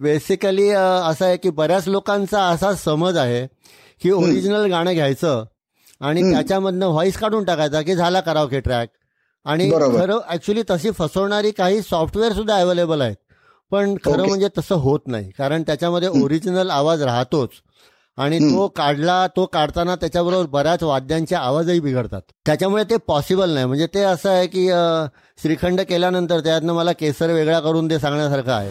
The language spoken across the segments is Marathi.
बेसिकली असं आहे की बऱ्याच लोकांचा असा समज आहे की ओरिजिनल गाणं घ्यायचं आणि त्याच्यामधनं व्हॉइस काढून टाकायचा की झाला करावके ट्रॅक आणि खरं ऍक्च्युली तशी फसवणारी काही सॉफ्टवेअर सुद्धा अवेलेबल आहेत. पण खरं म्हणजे तसं होत नाही. कारण त्याच्यामध्ये ओरिजिनल आवाज राहतोच. आणि तो काढला तो काढताना त्याच्याबरोबर बऱ्याच वाद्यांचे आवाजही बिघडतात. त्याच्यामुळे ते पॉसिबल नाही. म्हणजे ते असं आहे की श्रीखंड केल्यानंतर त्यातनं मला केसर वेगळा करून ते सांगण्यासारखं आहे.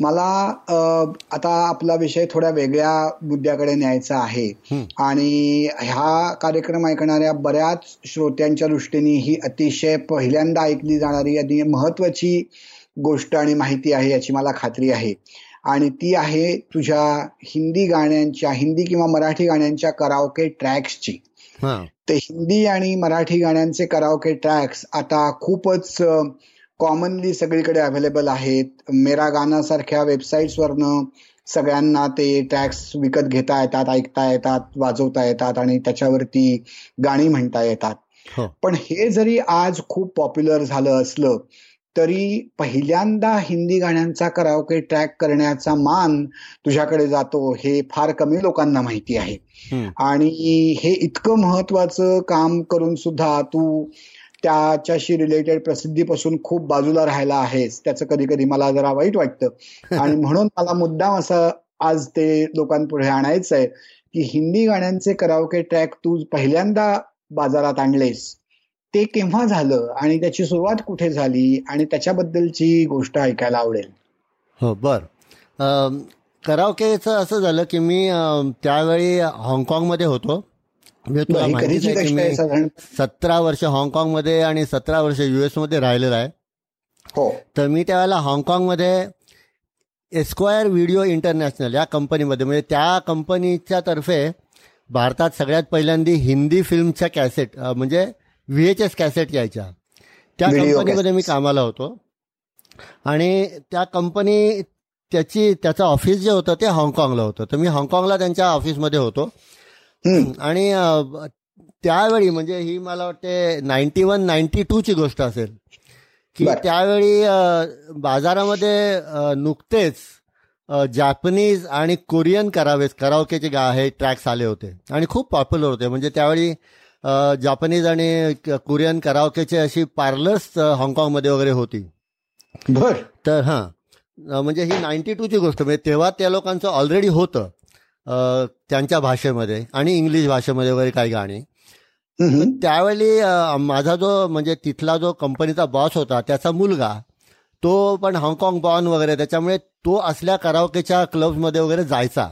मला आता आपला विषय थोड्या वेगळ्या मुद्द्याकडे न्यायचा आहे. आणि ह्या कार्यक्रम ऐकणाऱ्या बऱ्याच श्रोत्यांच्या दृष्टीने ही अतिशय पहिल्यांदा ऐकली जाणारी आणि महत्वाची गोष्ट आणि माहिती आहे याची मला खात्री आहे. आणि ती आहे तुझ्या हिंदी गाण्यांच्या हिंदी किंवा मराठी गाण्यांच्या करावके ट्रॅक्सची. ते हिंदी आणि मराठी गाण्यांचे करावके ट्रॅक्स आता खूपच कॉमनली सगळीकडे अवेलेबल आहेत. मेरा गाना सारख्या वेबसाईट्सवरनं सगळ्यांना ते ट्रॅक्स विकत घेता येतात ऐकता येतात वाजवता येतात आणि त्याच्यावरती गाणी म्हणता येतात. हो. पण हे जरी आज खूप पॉप्युलर झालं असलं तरी पहिल्यांदा हिंदी गाण्यांचा करावके ट्रॅक करण्याचा मान तुझ्याकडे जातो हे फार कमी लोकांना माहिती आहे. आणि हे इतकं महत्वाचं काम करून सुद्धा तू त्याच्याशी रिलेटेड प्रसिद्धीपासून खूप बाजूला राहायला आहेस त्याचं कधी कधी मला जरा वाईट वाटतं. आणि म्हणून मला मुद्दाम असं आज ते लोकांपुढे आणायचं आहे की हिंदी गाण्यांचे करावके ट्रॅक तू पहिल्यांदा बाजारात आणलेस ते केव्हा झालं आणि त्याची सुरुवात कुठे झाली आणि त्याच्याबद्दलची गोष्ट ऐकायला आवडेल? हो बर. करावकेचं असं झालं की मी त्यावेळी हाँगकाँगमध्ये होतो. सतरा वर्ष हाँगकाँगमध्ये आणि सतरा वर्ष युएसमध्ये राहिलेला आहे. हो. तर मी त्यावेळेला हाँगकाँगमध्ये एस्क्वायर व्हिडिओ इंटरनॅशनल या कंपनीमध्ये म्हणजे त्या कंपनीच्या तर्फे भारतात सगळ्यात पहिल्यांदा हिंदी फिल्मच्या कॅसेट म्हणजे व्ही एच एस कॅसेट यायच्या. त्या कंपनीमध्ये मी कामाला होतो. आणि त्या कंपनी त्याची त्याचं ऑफिस जे होतं ते हाँगकाँगला होतं. तर मी हाँगकाँगला त्यांच्या ऑफिसमध्ये होतो. आणि त्यावेळी म्हणजे ही मला वाटते नाईन्टी वन नाईन्टी टू ची गोष्ट असेल. की त्यावेळी बाजारामध्ये नुकतेच जॅपनीज आणि कोरियन करावेस करावकेचे गा हे ट्रॅक्स आले होते. आणि खूप पॉप्युलर होते. म्हणजे त्यावेळी जपानीज आणि कोरियन करावकेची अशी पार्लर्स हाँगकाँगमध्ये वगैरे होती. बर. तर हां. म्हणजे ही नाईन्टी टूची गोष्ट. म्हणजे तेव्हा त्या लोकांचं ऑलरेडी होतं. त्यांच्या भाषेमध्ये आणि इंग्लिश भाषेमध्ये वगैरे काही गाणी. त्यावेळी माझा जो म्हणजे तिथला जो कंपनीचा बॉस होता त्याचा मुलगा तो पण हाँगकाँग बॉन वगैरे त्याच्यामुळे तो असल्या करावकेच्या क्लब्समध्ये वगैरे जायचा.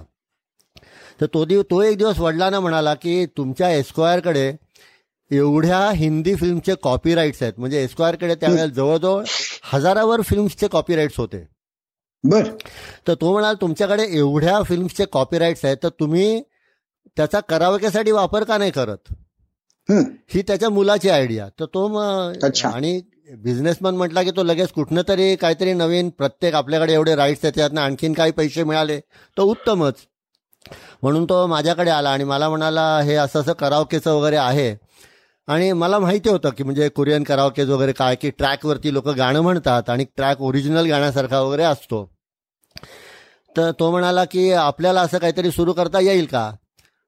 तर तो दिव तो एक दिवस वडिलांना म्हणाला की तुमच्या एस्क्वायरकडे एवढ्या हिंदी फिल्मचे कॉपीराईट्स आहेत. म्हणजे एस्क्वायरकडे त्यावेळेला जवळजवळ हजारावर फिल्म्सचे कॉपीराईट्स होते. बर. तर तो म्हणाल तुमच्याकडे एवढ्या फिल्म्सचे कॉपीराईट्स आहेत तर तुम्ही त्याचा करावक्यासाठी वापर का नाही करत? ही. त्याच्या मुलाची आयडिया तर तो मग आणि बिझनेसमॅन म्हटला की तो लगेच कुठनं तरी काहीतरी नवीन प्रत्येक आपल्याकडे एवढे राईट्स आहेत त्यातनं आणखीन काही पैसे मिळाले तर उत्तमच. म्हणून तो माझ्याकडे आला आणि मला म्हणाला हे असं असं करावकेचं वगैरे आहे. आणि मला माहिती होतं की म्हणजे कोरियन करावकेज वगैरे काय की ट्रॅकवरती लोक गाणं म्हणतात आणि ट्रॅक ओरिजिनल गाण्यासारखा वगैरे असतो. तर तो म्हणाला की आपल्याला असं काहीतरी सुरू करता येईल का?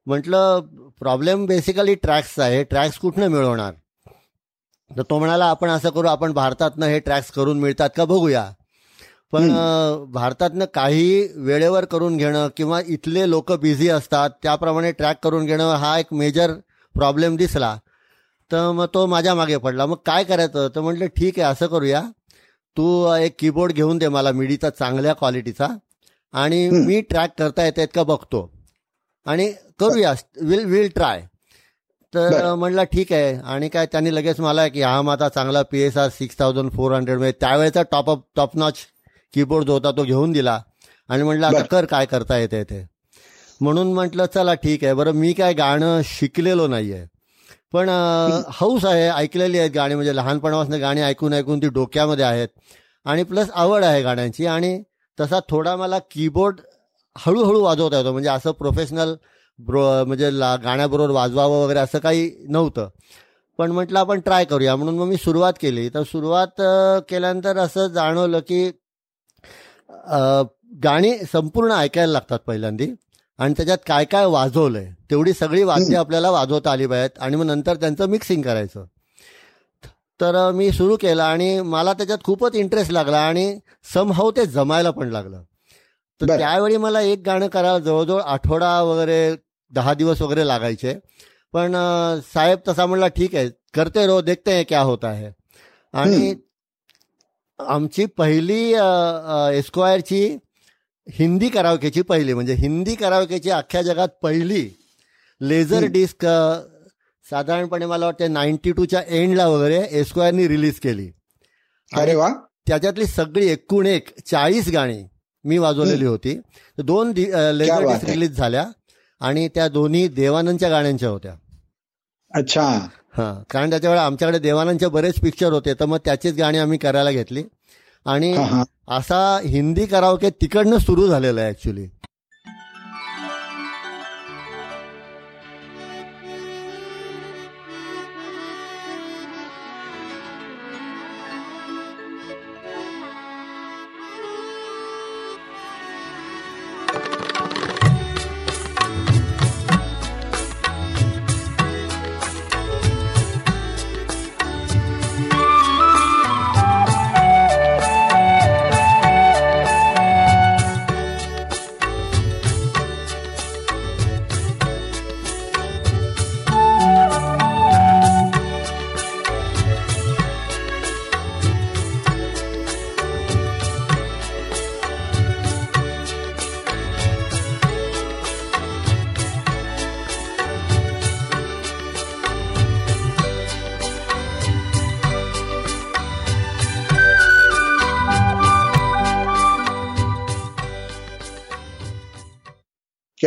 म्हटलं प्रॉब्लेम बेसिकली ट्रॅक्सचा आहे. ट्रॅक्स कुठनं मिळवणार? तर तो म्हणाला आपण असं करू आपण भारतातनं हे ट्रॅक्स करून मिळतात का बघूया. पण भारतातनं काही वेळेवर करून घेणं किंवा इथले लोक बिझी असतात त्याप्रमाणे ट्रॅक करून घेणं हा एक मेजर प्रॉब्लेम दिसला. तर मग तो माझ्या मागे पडला. मग काय करायचं? तर म्हटलं ठीक आहे असं करूया. तू एक कीबोर्ड घेऊन दे मला मिडीचा चांगल्या क्वालिटीचा आणि मी ट्रॅक करता येत का बघतो. आणि करूया विल विल ट्राय तर म्हटलं ठीक आहे. आणि काय त्यांनी लगेच मला की हा माझा चांगला P S R six thousand four hundred म्हणजे त्यावेळेचा टॉप टॉप नॉच कीबोर्ड जो होता तो घेऊन दिला. आणि म्हटलं आता कर काय करता येते ते. म्हणून म्हटलं चला ठीक आहे. बरं मी काय गाणं शिकलेलो नाहीये. पण हौस आहे ऐकलेली आहेत गाणी म्हणजे लहानपणापासून गाणी ऐकून ऐकून ती डोक्यामध्ये आहेत. आणि प्लस आवड आहे गाण्यांची. आणि तसा थोडा मला कीबोर्ड हळूहळू वाजवता येतो. म्हणजे असं प्रोफेशनल ब्रो म्हणजे ला गाण्याबरोबर वाजवावं वगैरे असं काही नव्हतं. पण म्हटलं आपण ट्राय करूया. म्हणून मग मी सुरुवात केली. तर सुरुवात केल्यानंतर असं जाणवलं की गाणी संपूर्ण ऐकायला लागतात पहिल्यांदी. आणि त्याच्यात काय काय वाजवलंय तेवढी सगळी वाद्य आपल्याला वाजवता आली पाहिजेत आणि मग नंतर त्यांचं मिक्सिंग करायचं. तर मी सुरू केलं आणि मला त्याच्यात खूपच इंटरेस्ट लागला आणि समहाव ते जमायला पण लागलं. तर त्यावेळी मला एक गाणं करायला जवळजवळ आठवडा वगैरे दहा दिवस वगैरे लागायचे. पण साहेब तसा म्हणला ठीक आहे करते रो देखते हैं क्या होता है. आणि आमची पहिली एस्क्वायरची हिंदी करावकेची पहिली म्हणजे हिंदी करावकेची अख्ख्या जगात पहिली लेझर डिस्क साधारणपणे मला वाटतं नाईन्टी टूच्या एंडला वगैरे एस्क्वायरनी रिलीज केली. अरे वा. त्याच्यातली सगळी एकूण एक चाळीस गाणी मी वाजवलेली होती. दोन लेझर डिस्क रिलीज झाल्या आणि त्या दोन्ही देवानंदच्या गाण्यांच्या होत्या. अच्छा. हा कारण त्याच्यावेळी आमच्याकडे देवानंदचे बरेच पिक्चर होते तर मग त्याचीच गाणी आम्ही करायला घेतली. आणि असा हिंदी करावके तिकडनं सुरू झालेला आहे ऍक्च्युली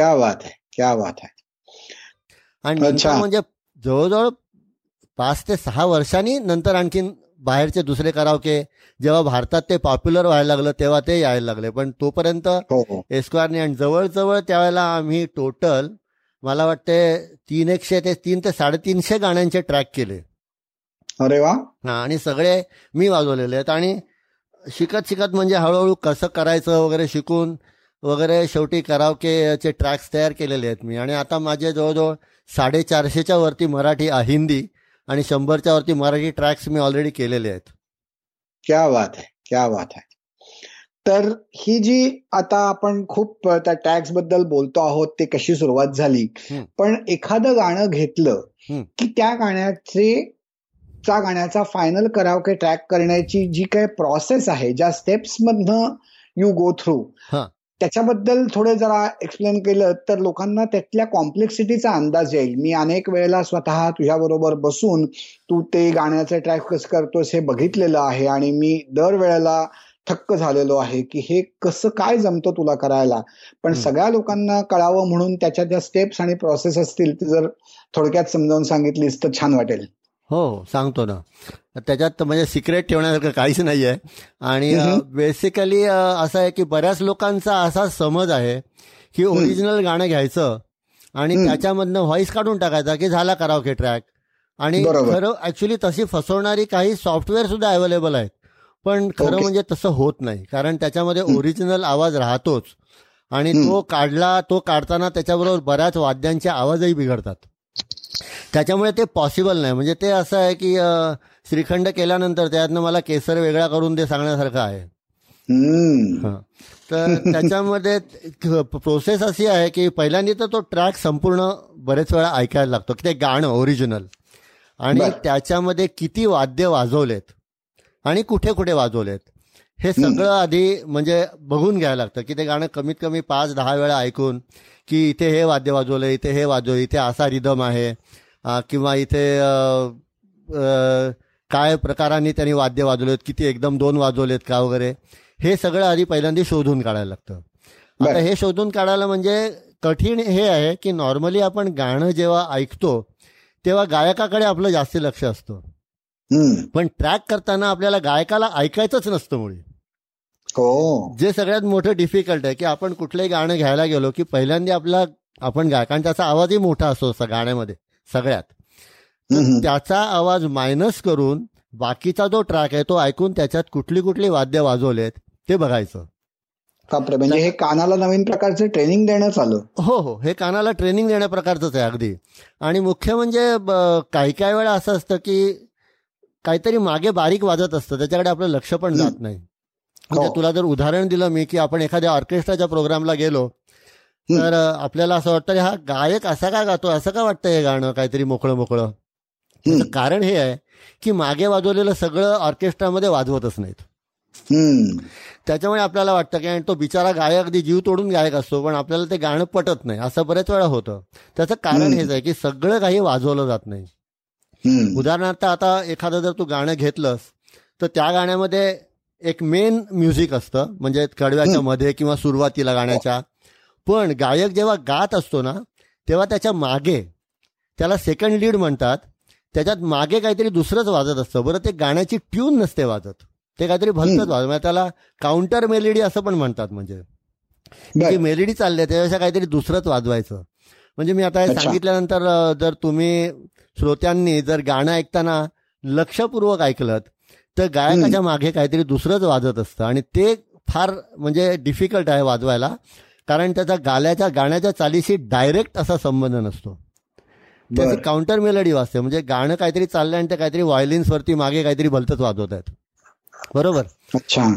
क्या बात आहे क्या बात आहे आणि म्हणजे जवळजवळ पाच ते सहा वर्षांनी नंतर आणखीन बाहेरचे दुसरे करावके जेव्हा भारतात ते पॉप्युलर व्हायला लागलं तेव्हा ते यायला लागले. पण तोपर्यंत एस्क्वायरने हो, हो. आणि जवळजवळ त्यावेळेला आम्ही टोटल मला वाटते तीन एकशे ते तीन ते साडेतीनशे गाण्यांचे ट्रॅक केले. अरे वा! हा आणि सगळे मी वाजवलेले आहेत. आणि शिकत शिकत म्हणजे हळूहळू कसं करायचं वगैरे शिकून वगैरे शेवटी करावकेचे ट्रॅक्स तयार केलेले आहेत मी. आणि आता माझे जवळजवळ साडेचारशेच्या वरती मराठी हिंदी आणि शंभरच्या वरती मराठी ट्रॅक्स मी ऑलरेडी केलेले आहेत. क्या बात आहे क्या बात आहे तर ही जी आता आपण खूप त्या टॅक्सबद्दल बोलतो आहोत ते कशी सुरुवात झाली पण एखादं गाणं घेतलं की त्या गाण्याचे त्या गाण्याचा फायनल करावके ट्रॅक करण्याची जी काही प्रोसेस आहे ज्या स्टेप्स मधनं यू गो थ्रू त्याच्याबद्दल थोडं जरा एक्सप्लेन केलं तर लोकांना त्यातल्या कॉम्प्लेक्सिटीचा अंदाज येईल. मी अनेक वेळेला स्वतः तुझ्याबरोबर बसून तू ते गाण्याचं ट्रॅक कसं करतोस हे बघितलेलं आहे आणि मी दर वेळेला थक्क झालेलो आहे की हे कसं काय जमतं तुला करायला. पण सगळ्या लोकांना कळावं म्हणून त्याच्या ज्या स्टेप्स आणि प्रोसेस असतील ते जर थोडक्यात समजावून सांगितलीस तर छान वाटेल. हो सांगतो ना. त्याच्यात म्हणजे सिक्रेट ठेवण्यासारखं काहीच नाही आहे आणि बेसिकली असं आहे की बऱ्याच लोकांचा असा समज आहे की ओरिजिनल गाणं घ्यायचं आणि त्याच्यामधनं व्हॉइस काढून टाकायचा की झाला करावके ट्रॅक आणि खरं ऍक्च्युली तशी फसवणारी काही सॉफ्टवेअर सुद्धा अवेलेबल आहेत. पण खरं म्हणजे तसं होत नाही. कारण त्याच्यामध्ये ओरिजिनल आवाज राहतोच. आणि तो काढला तो काढताना त्याच्याबरोबर बऱ्याच वाद्यांचे आवाजही बिघडतात. त्याच्यामुळे ते पॉसिबल नाही. म्हणजे ते असं आहे की श्रीखंड केल्यानंतर त्यातनं मला केसर वेगळा करून ते सांगण्यासारखं आहे. तर त्याच्यामध्ये प्रोसेस अशी आहे की पहिल्यांदा तर तो ट्रॅक संपूर्ण बरेच वेळा ऐकायला लागतो की ते गाणं ओरिजिनल आणि त्याच्यामध्ये किती वाद्य वाजवलेत आणि कुठे कुठे वाजवलेत हे सगळं आधी म्हणजे बघून घ्यायला लागतं की ते गाणं कमीत कमी पाच दहा वेळा ऐकून की इथे हे वाद्य वाजवलं इथे हे वाजव इथे असा रिदम आहे किंवा इथे काय प्रकारांनी त्यांनी वाद्य वाजवलेत किती एकदम दोन वाजवलेत का वगैरे हे सगळं आधी पहिल्यांदा शोधून काढायला लागतं. आता हे शोधून काढायला म्हणजे कठीण हे आहे की नॉर्मली आपण गाणं जेव्हा ऐकतो तेव्हा गायकाकडे आपलं जास्त लक्ष असतं. पण ट्रॅक करताना आपल्याला गायकाला ऐकायचंच नसतं मुळे. हो. जे सगळ्यात मोठं डिफिकल्ट आहे की आपण कुठलंही गाणं घ्यायला गेलो की पहिल्यांदा आपला आपण गायकांचा आवाजही मोठा असतो गाण्यामध्ये. सगळ्यात. त्याचा आवाज मायनस करून बाकीचा जो ट्रॅक आहे तो ऐकून त्याच्यात कुठली कुठली वाद्य वाजवलेत ते बघायचं. म्हणजे हे कानाला नवीन प्रकारचं ट्रेनिंग देण्यात आलं हो हो. हे कानाला ट्रेनिंग देण्या प्रकारचंच आहे अगदी. आणि मुख्य म्हणजे काही काही वेळा असं असतं की काहीतरी मागे बारीक वाजत असतं. त्याच्याकडे आपलं लक्ष पण जात नाही. म्हणजे हो. तुला जर उदाहरण दिलं मी की आपण एखाद्या ऑर्केस्ट्राच्या प्रोग्रामला गेलो तर आपल्याला असं वाटतं हा गायक असा का गातो? असं का वाटतं हे गाणं? काहीतरी मोकळं मोकळं. कारण हे आहे की मागे वाजवलेलं सगळं ऑर्केस्ट्रामध्ये वाजवतच नाहीत. त्याच्यामुळे आपल्याला वाटतं की तो बिचारा गायक अगदी जीव तोडून गायक असतो पण आपल्याला ते गाणं पटत नाही. असं बरेच वेळा होतं. त्याचं कारण हेच आहे की सगळं काही वाजवलं जात नाही. उदाहरणार्थ आता एखादं जर तू गाणं घेतलंस तर त्या गाण्यामध्ये एक मेन म्युझिक असतं म्हणजे कडव्याच्या मध्ये किंवा सुरुवातीला गाण्याच्या. पण गायक जेव्हा गात असतो ना तेव्हा त्याच्यामागे त्याला सेकंड लीड म्हणतात त्याच्यात मागे काहीतरी दुसरंच वाजत असतं. बरं ते गाण्याची ट्यून नसते वाजत. ते काहीतरी भलतच वाजत. म्हणजे त्याला काउंटर मेलेडी असं पण म्हणतात म्हणजे. जी मेलेडी चालली त्याच्यापेक्षा काहीतरी दुसरंच वाजवायचं. म्हणजे मी आता हे सांगितल्यानंतर जर तुम्ही श्रोत्यांनी जर गाणं ऐकताना लक्षपूर्वक ऐकलं तर गायकाच्या मागे काहीतरी दुसरंच वाजत असतं. आणि ते फार म्हणजे डिफिकल्ट आहे वाजवायला. कारण त्याचा गाल्याच्या गाण्याच्या चालीशी डायरेक्ट असा संबंध नसतो. त्याची काउंटर मेलडी वाजते. म्हणजे गाणं काहीतरी चाललंय आणि ते काहीतरी व्हायलिन्स वरती मागे काहीतरी भलतच वाजवत आहेत. बरोबर?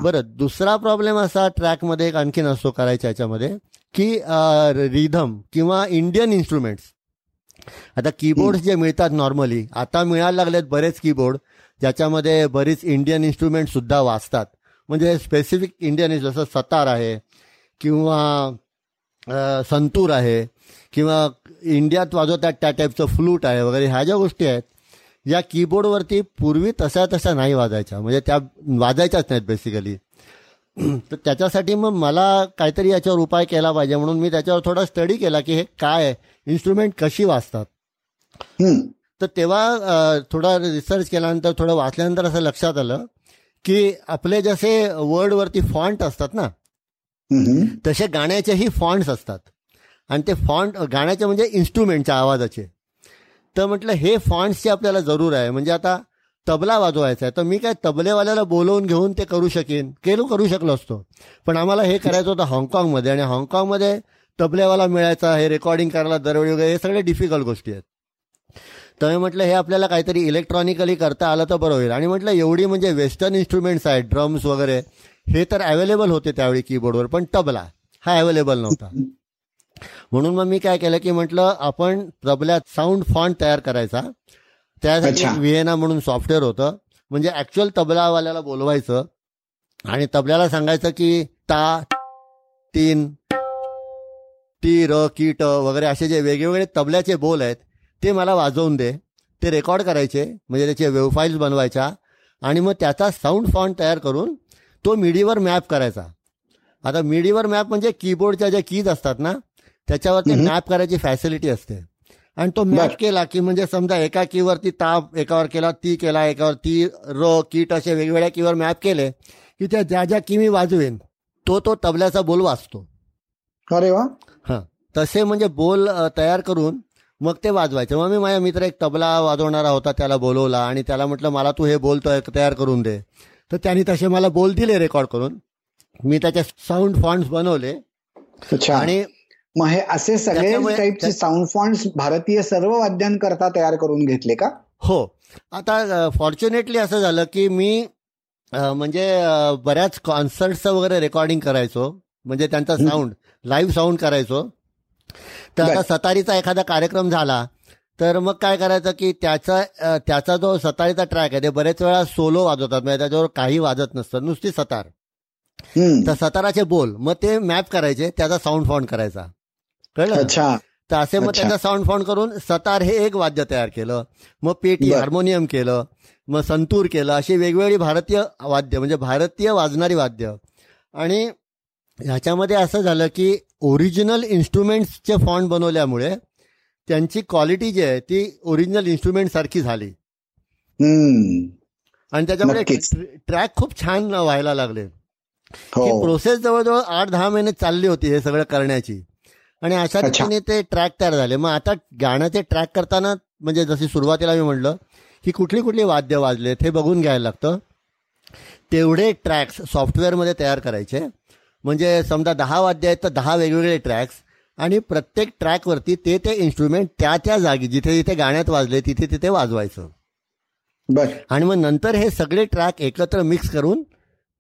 बरं दुसरा प्रॉब्लेम असा ट्रॅकमध्ये एक आणखीन असतो करायच्या याच्यामध्ये की रिधम किंवा इंडियन इन्स्ट्रुमेंट्स आता कीबोर्ड जे मिळतात नॉर्मली आता मिळायला लागलेत बरेच कीबोर्ड ज्याच्यामध्ये बरीच इंडियन इन्स्ट्रुमेंट सुद्धा वाचतात म्हणजे स्पेसिफिक इंडियन जसं सतार आहे किंवा संतूर आहे किंवा इंडियात वाजवतात त्या टाईपचं फ्लूट आहे वगैरे ह्या ज्या गोष्टी आहेत या कीबोर्डवरती पूर्वी तशा तशा नाही वाजायच्या. म्हणजे त्या वाजायच्याच नाहीत बेसिकली तर त्याच्यासाठी मग मला काहीतरी याच्यावर उपाय केला पाहिजे म्हणून मी त्याच्यावर थोडा स्टडी केला की हे काय इन्स्ट्रुमेंट कशी वाजतात. तर तेव्हा थोडा रिसर्च केल्यानंतर थोडं वाचल्यानंतर असं लक्षात आलं की आपले जसे वर्डवरती फॉन्ट असतात ना तसे गाण्याचेही फॉन्ट्स असतात. आणि ते फॉन्ट गाण्याचे म्हणजे इन्स्ट्रुमेंटच्या आवाजाचे. तर म्हटलं हे फॉन्ट्सची आपल्याला जरूर आहे म्हणजे आता तबला वाजवायचा आहे तर मी काय तबलेवाल्याला बोलवून घेऊन ते करू शकेन? केलो करू शकलो असतो. पण आम्हाला हे करायचं होतं हाँगकाँगमध्ये आणि हाँगकाँगमध्ये तबलेवाला मिळायचा हे रेकॉर्डिंग करायला दरवेळी वगैरे हे सगळे डिफिकल्ट गोष्टी आहेत. तर मी म्हटलं हे आपल्याला काहीतरी इलेक्ट्रॉनिकली करता आलं तर बरं होईल. आणि म्हटलं एवढी म्हणजे वेस्टर्न इन्स्ट्रुमेंट्स आहेत ड्रम्स वगैरे हे तर अवेलेबल होते त्यावेळी कीबोर्डवर पण तबला हा अवेलेबल नव्हता. म्हणून मग मी काय केलं की म्हटलं आपण तबल्यात साऊंड फॉन्ट तयार करायचा. त्यासाठी व्हिएना म्हणून सॉफ्टवेअर होतं. म्हणजे ऍक्च्युअल तबलावाल्याला बोलवायचं आणि तबल्याला सांगायचं की ता तीन टी र की ट वगैरे असे जे वेगवेगळे तबल्याचे बोल आहेत ते मला वाजवून दे. ते रेकॉर्ड करायचे. म्हणजे त्याचे वेब फाईल्स बनवायच्या. आणि मग त्याचा साऊंड फॉन्ट तयार करून तो मिडीवर मॅप करायचा. आता मिडीवर मॅप म्हणजे कीबोर्डच्या ज्या कीज असतात ना त्याच्यावरती मॅप करायची फॅसिलिटी असते. आणि तो मॅप केला की म्हणजे समजा एका कीवरती ताप एकावर केला ती केला एकावर ती र कीट असे वेगवेगळ्या कीवर मॅप केले की त्या ज्या ज्या की मी वाजवेन तो तो तबल्याचा बोल वाचतो. अरे वा. हा. तसे म्हणजे बोल तयार करून मग ते वाजवायचे. मग मी माझ्या मित्र एक तबला वाजवणारा होता त्याला बोलवला आणि त्याला म्हटलं मला तू हे बोल तयार करून दे. तर त्यांनी तसे मला बोल दिले रेकॉर्ड करून. मी त्याचे साऊंड फॉन्ट्स बनवले. आणि मग हे असे सगळे टाईपचे साऊंड फॉन्ट्स भारतीय सर्व वाद्यांकरता तयार करून घेतले का? हो. आता फॉर्च्युनेटली असं झालं की मी म्हणजे बऱ्याच कॉन्सर्टचं वगैरे रेकॉर्डिंग करायचो. म्हणजे त्यांचा साऊंड लाईव्ह साऊंड करायचो. तर आता सतारीचा एखादा कार्यक्रम झाला तर मग काय करायचं की त्याचा त्याचा जो सतारीचा ट्रॅक आहे ते बरेच वेळा सोलो वाजवतात म्हणजे त्याच्यावर काही वाजत नसतं नुसती सतार. तर सताराचे बोल मग ते मॅप करायचे त्याचा साऊंड फाउंड करायचा. कळलं? तर असे मग त्याचा साऊंड फाउंड करून सतार हे एक वाद्य तयार केलं मग पेटी हार्मोनियम केलं मग संतूर केलं अशी वेगवेगळी भारतीय वाद्य म्हणजे भारतीय वाजणारी वाद्य. आणि ह्याच्यामध्ये असं झालं की ओरिजिनल इन्स्ट्रुमेंट्सचे फॉन्ट बनवल्यामुळे त्यांची क्वालिटी जी आहे ती ओरिजिनल इन्स्ट्रुमेंट सारखी झाली. आणि त्याच्यामुळे ट्रॅक खूप छान व्हायला लागले. ही. प्रोसेस जवळजवळ आठ दहा महिने चालली होती हे सगळं करण्याची. आणि अशा रीतीने ते ट्रॅक तयार झाले. मग आता गाण्याचे ट्रॅक करताना म्हणजे जशी सुरुवातीला मी म्हणलं की कुठली कुठली वाद्य वाजलेत हे बघून घ्यायला लागतं. तेवढे ट्रॅक्स सॉफ्टवेअरमध्ये तयार करायचे. म्हणजे समजा दहा वाद्य आहेत तर दहा वेगवेगळे ट्रॅक्स आणि प्रत्येक ट्रॅकवरती ते ते इन्स्ट्रुमेंट त्या त्या जागी जिथे जिथे गाण्यात वाजले तिथे तिथे वाजवायचं. आणि मग नंतर हे सगळे ट्रॅक एकत्र मिक्स करून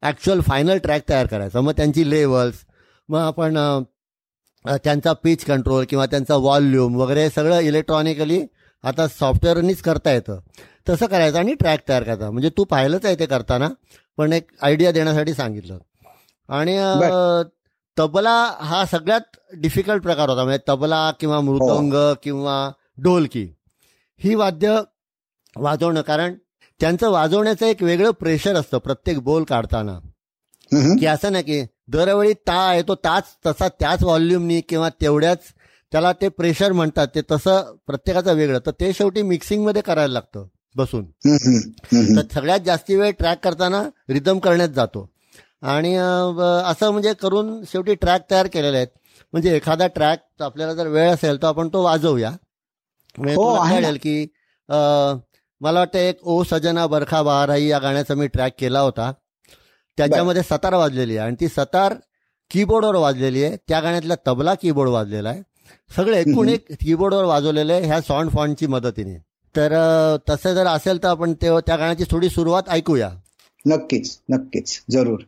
ॲक्च्युअल फायनल ट्रॅक तयार करायचा. मग त्यांची लेवल्स मग आपण त्यांचा पिच कंट्रोल किंवा त्यांचा वॉल्यूम वगैरे सगळं इलेक्ट्रॉनिकली आता सॉफ्टवेअरनीच करता येतं. तसं करायचं आणि ट्रॅक तयार करायचा म्हणजे तू पाहिलंच आहे ते करताना पण एक आयडिया देण्यासाठी सांगितलं. आणि तबला हा सगळ्यात डिफिकल्ट प्रकार होता. म्हणजे तबला किंवा मृदंग हो. किंवा ढोलकी ही वाद्य वाजवणं. कारण त्यांचं वाजवण्याचं एक वेगळं प्रेशर असतं प्रत्येक बोल काढताना. की असं नाही की दरवेळी ता आहे तो ताच तसा त्याच व्हॉल्यूमनी किंवा तेवढ्याच त्याला ते प्रेशर म्हणतात. ते तसं प्रत्येकाचं वेगळं. तर ते शेवटी मिक्सिंगमध्ये करायला लागतं बसून. तर सगळ्यात जास्ती वेळ ट्रॅक करताना रिदम करण्यात जातो. आणि असं म्हणजे करून शेवटी ट्रॅक तयार केलेले आहेत. म्हणजे एखादा ट्रॅक आपल्याला जर वेळ असेल तर आपण तो वाजवूया. म्हणजे हो, कळेल की मला वाटतं एक ओ सजना बरखा बहाराई या गाण्याचा मी ट्रॅक केला होता. त्याच्यामध्ये सतार वाजलेली आहे आणि ती सतार कीबोर्डवर वाजलेली आहे. त्या गाण्यातला तबला कीबोर्ड वाजलेला आहे. सगळे एकूण एक कीबोर्डवर वाजवलेले ह्या सॉन्ड फॉन्टची मदतीने. तर तसं जर असेल तर आपण ते त्या गाण्याची थोडी सुरुवात ऐकूया. नक्कीच नक्कीच. जरूर.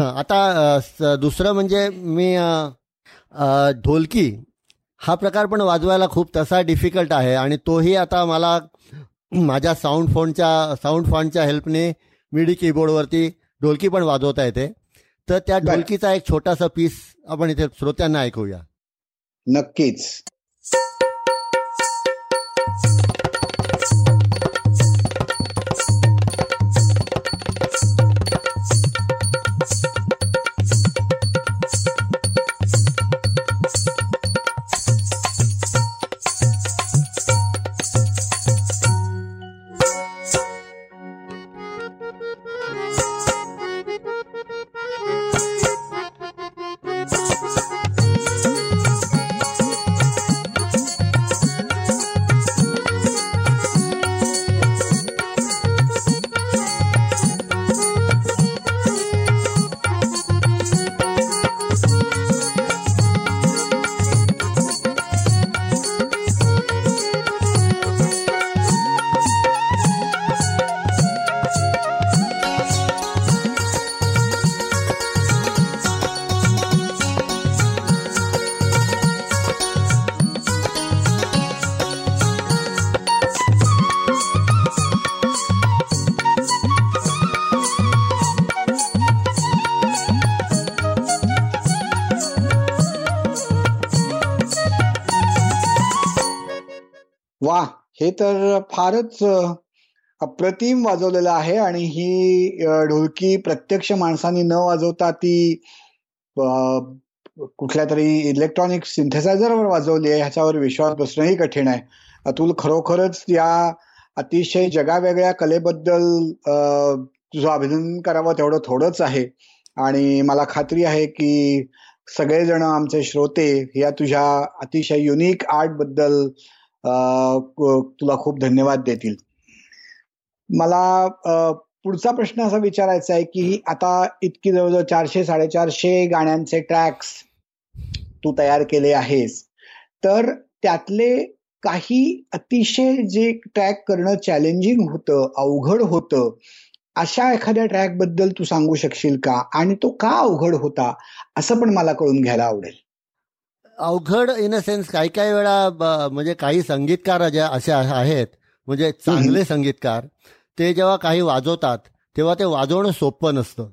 आता दुसरं म्हणजे मी ढोलकी हा प्रकार पण वाजवायला खूप तसा डिफिकल्ट आहे आणि तोही आता मला माझ्या साऊंड फोनच्या साऊंड फोनच्या हेल्पने मिडी कीबोर्डवरती ढोलकी पण वाजवता येते. तर त्या ढोलकीचा एक छोटासा पीस आपण इथे श्रोत्यांना ऐकूया. नक्कीच. वा हे तर फारच अप्रतिम वाजवलेलं आहे आणि ही ढोलकी प्रत्यक्ष माणसांनी न वाजवता ती कुठल्या तरी इलेक्ट्रॉनिक सिंथेसायझरवर वाजवली आहे ह्याच्यावर विश्वास बसणंही कठीण आहे. अतुल खरोखरच या अतिशय जगावेगळ्या कलेबद्दल तुझं अभिनंदन करावं तेवढं थोडंच आहे. आणि मला खात्री आहे की सगळेजण आमचे श्रोते या तुझ्या अतिशय युनिक आर्टबद्दल तुला खूप धन्यवाद देतील. मला पुढचा प्रश्न असा विचारायचा आहे की आता इतकी जवळजवळ चारशे साडेचारशे गाण्यांचे ट्रॅक्स तू तयार केले आहेस. तर त्यातले काही अतिशय जे ट्रॅक करणं चॅलेंजिंग होतं अवघड होतं अशा एखाद्या ट्रॅकबद्दल तू सांगू शकशील का? आणि तो का अवघड होता? असं पण मला कळून घ्यायला आवडेल. अवघड इन अ सेन्स काही काही वेळा म्हणजे काही संगीतकार असे आहेत म्हणजे चांगले संगीतकार ते जेव्हा काही वाजवतात तेव्हा ते वाजवणं सोपं नसतं.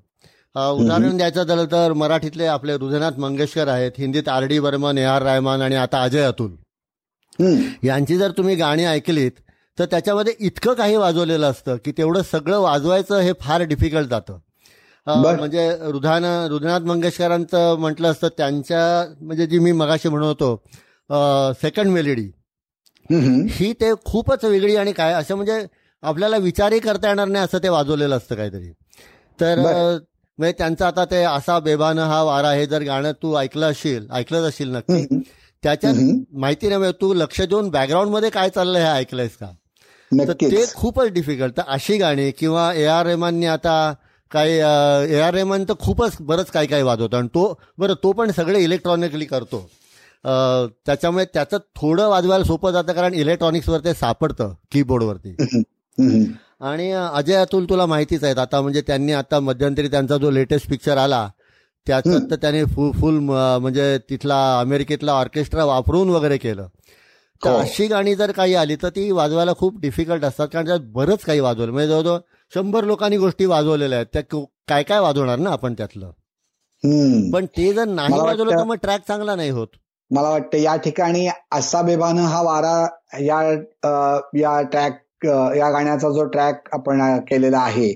उदाहरण द्यायचं झालं तर मराठीतले आपले हृदयनाथ मंगेशकर आहेत हिंदीत R D Burman A R Rahman आणि आता अजय अतुल. यांची जर तुम्ही गाणी ऐकलीत तर त्याच्यामध्ये इतकं काही वाजवलेलं असतं की तेवढं सगळं वाजवायचं हे फार डिफिकल्ट जातं. म्हणजे रुधान रुद्रनाथ मंगेशकरांचं म्हटलं असतं त्यांच्या म्हणजे जी मी मगाशी म्हणतो सेकंड मेलेडी ही ते खूपच वेगळी आणि काय असं म्हणजे आपल्याला विचारही करता येणार नाही असं ते वाजवलेलं असतं काहीतरी. तर म्हणजे त्यांचं आता ते असा बेबान हा वारा हे जर गाणं तू ऐकलं असेल ऐकलंच असेल नक्की त्याच्यात माहिती नाही तू लक्ष देऊन बॅकग्राऊंडमध्ये काय चाललंय हे ऐकलंयस का? तर ते खूपच डिफिकल्ट तर अशी गाणी किंवा ए आर रेहमानने आता काही ए आर रेहमान तर खूपच बरंच काही काही वाजवतो आणि तो बरं तो पण सगळे इलेक्ट्रॉनिकली करतो. त्याच्यामुळे त्याचं थोडं वाजवायला सोपं जातं कारण इलेक्ट्रॉनिक्सवर ते सापडतं कीबोर्डवरती आणि अजय अतुल तुला माहितीच आहेत. आता म्हणजे त्यांनी आता मध्यंतरी त्यांचा जो लेटेस्ट पिक्चर आला त्याच्यात तर त्याने फुल फुल म्हणजे तिथला अमेरिकेतला ऑर्केस्ट्रा वापरून वगैरे केलं. तर हो. अशी गाणी जर काही आली तर ती वाजवायला खूप डिफिकल्ट असतात कारण त्यात बरंच काही वाजवलं. म्हणजे जवळजवळ शंभर लोकांनी गोष्टी वाजवलेल्या आहेत. त्या काय काय वाजवणार ना आपण त्यातलं? पण ते जर नाही वाजवलं तर मग ट्रॅक चांगला नाही होत. मला वाटतं या ठिकाणी असा बेबान हा वारा या या ट्रॅक या गाण्याचा जो ट्रॅक आपण केलेला आहे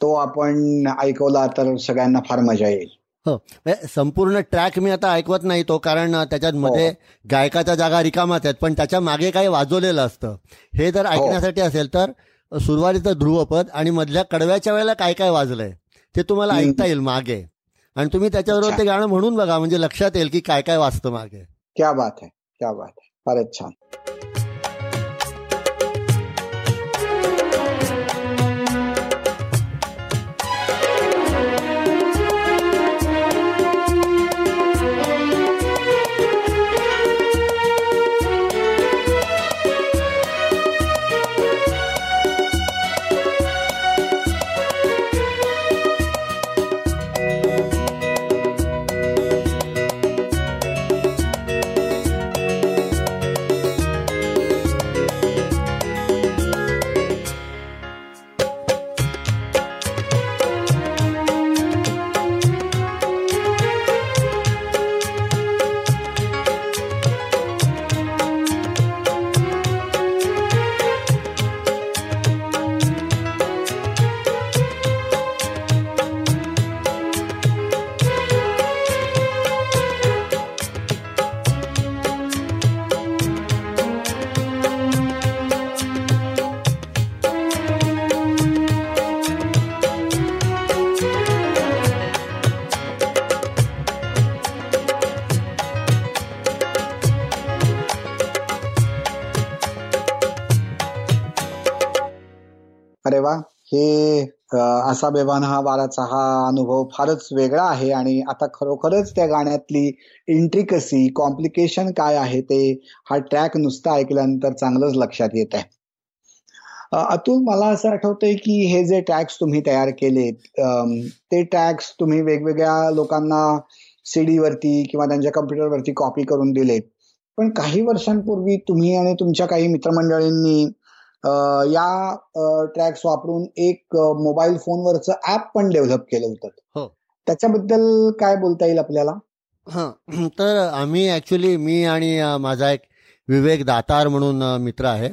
तो आपण ऐकवला तर सगळ्यांना फार मजा येईल. हो. म्हणजे संपूर्ण ट्रॅक मी आता ऐकवत नाही तो कारण त्याच्यात हो. मध्ये गायकाच्या जागा रिकामाच आहेत. पण त्याच्यामागे काही वाजवलेलं असतं. हे जर हो. ऐकण्यासाठी असेल तर सुरुवातीचं ध्रुवपद आणि मधल्या कडव्याच्या वेळेला काय काय वाजलंय ते तुम्हाला ऐकता येईल मागे. आणि तुम्ही त्याच्याबरोबर ते गाणं म्हणून बघा म्हणजे लक्षात येईल की काय काय वाजतं मागे. क्या बात आहे क्या बात आहे. फारच छान. अरे वा हे असा बेवान हा वाराचा हा अनुभव फारच वेगळा आहे आणि आता खरोखरच त्या गाण्यातली इंट्रिकसी कॉम्प्लिकेशन काय आहे ते हा ट्रॅक नुसता ऐकल्यानंतर चांगलंच लक्षात येत आहे. अतुल मला असं आठवतंय की हे जे ट्रॅक्स तुम्ही तयार केलेत ते ट्रॅक्स तुम्ही वेगवेगळ्या लोकांना सीडी वरती किंवा त्यांच्या कम्प्युटरवरती कॉपी करून दिलेत. पण काही वर्षांपूर्वी तुम्ही आणि तुमच्या काही मित्रमंडळींनी या ट्रॅक्स वापरून एक मोबाईल फोनवरच ऍप पण डेव्हलप केलं होतं. हो. त्याच्याबद्दल काय बोलता येईल आपल्याला? हा. तर आम्ही ऍक्च्युली मी आणि माझा एक विवेक दातार म्हणून मित्र आहे.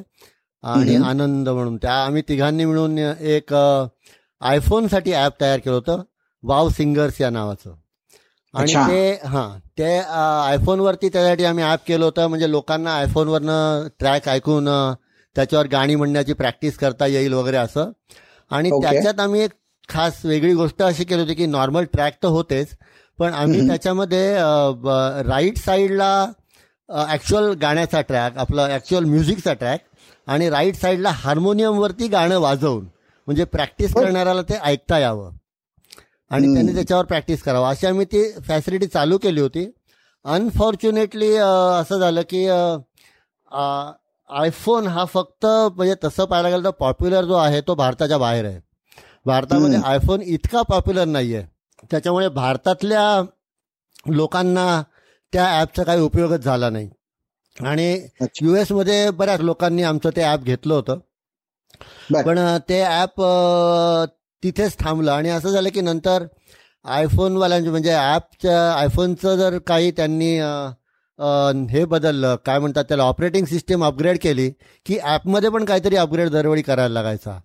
आणि आनंद म्हणून. त्या आम्ही तिघांनी मिळून एक आयफोनसाठी ऍप तयार केलं होतं. वाव सिंगर्स या नावाचं. आणि ते हा ते आयफोन वरती त्यासाठी आम्ही ऍप केलं होतं. म्हणजे लोकांना आयफोनवरनं ट्रॅक ऐकून त्याच्यावर गाणी म्हणण्याची प्रॅक्टिस करता येईल वगैरे असं. आणि त्याच्यात आम्ही एक खास वेगळी गोष्ट अशी केली होती की नॉर्मल ट्रॅक तर होतेच पण आम्ही त्याच्यामध्ये राईट साईडला ऍक्च्युअल गाण्याचा ट्रॅक आपला ऍक्च्युअल म्युझिकचा ट्रॅक आणि राईट साईडला हार्मोनियमवरती गाणं वाजवून म्हणजे प्रॅक्टिस करणाऱ्याला ते ऐकता यावं. आणि त्यांनी त्याच्यावर प्रॅक्टिस करावं. अशी आम्ही ती फॅसिलिटी चालू केली होती. अनफॉर्च्युनेटली असं झालं की आयफोन हा फक्त म्हणजे तसं पाहायला गेलं तर पॉप्युलर जो आहे तो भारताच्या बाहेर आहे. भारतामध्ये आयफोन इतका पॉप्युलर नाही आहे त्याच्यामुळे भारतातल्या लोकांना त्या ॲपचा काही उपयोगच झाला नाही. आणि युएसमध्ये बऱ्याच लोकांनी आमचं ते ॲप घेतलं होतं. पण ते ॲप तिथेच थांबलं. आणि असं झालं की नंतर आयफोनवाल्यांचे म्हणजे ॲपच्या आयफोनचं जर काही त्यांनी हे बदललं काय म्हणतात त्याला ऑपरेटिंग सिस्टीम अपग्रेड केली की ॲपमध्ये पण काहीतरी अपग्रेड दरवेळी करायला लागायचा.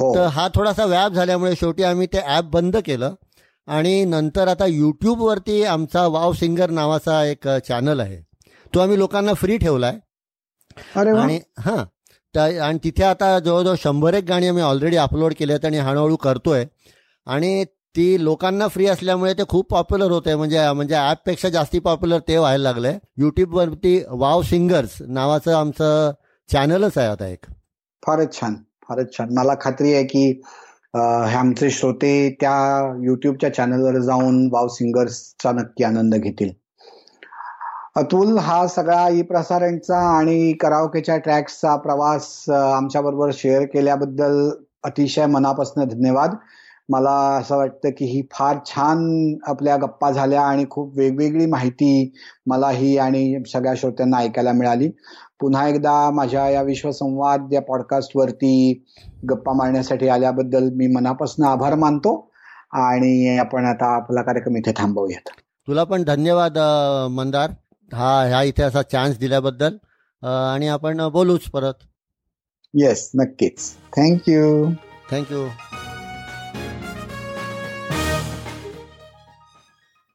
हो. तर हा थोडासा व्याप झाल्यामुळे शेवटी आम्ही ते ॲप बंद केलं. आणि नंतर आता यूट्यूबवरती आमचा वाव सिंगर नावाचा एक चॅनल आहे. तो आम्ही लोकांना फ्री ठेवलाय. आणि हां. आणि तिथे आता जवळजवळ शंभर एक गाणी आम्ही ऑलरेडी अपलोड केली आहेत आणि हळूहळू करतोय. आणि ती लोकांना फ्री असल्यामुळे ते खूप पॉप्युलर होते. म्हणजे म्हणजे ॲपपेक्षा जास्ती पॉप्युलर ते व्हायला लागलंय युट्यूबवरती वाव सिंगर्स नावाचं आमचं चॅनलच आहे आता एक. फारच छान फारच छान. मला खात्री आहे की हे आमचे श्रोते त्या युट्यूबच्या चॅनलवर जाऊन वाव सिंगर्सचा नक्की आनंद घेतील. अतुल हा सगळा ई प्रसारणचा आणि करावकेच्या ट्रॅक्सचा प्रवास आमच्या बरोबर शेअर केल्याबद्दल अतिशय मनापासून धन्यवाद. मला असं वाटतं की ही फार छान आपल्या गप्पा झाल्या आणि खूप वेगवेगळी माहिती मला ही आणि सगळ्या श्रोत्यांना ऐकायला मिळाली. पुन्हा एकदा माझ्या या विश्वसंवाद या पॉडकास्टवरती गप्पा मारण्यासाठी आल्याबद्दल मी मनापासून आभार मानतो आणि आपण आता आपला कार्यक्रम इथे थांबवूयात. तुला पण धन्यवाद मंदार. हा ह्या इथे असा चान्स दिल्याबद्दल. आणि आपण बोलूच परत. येस नक्कीच. Thank you thank you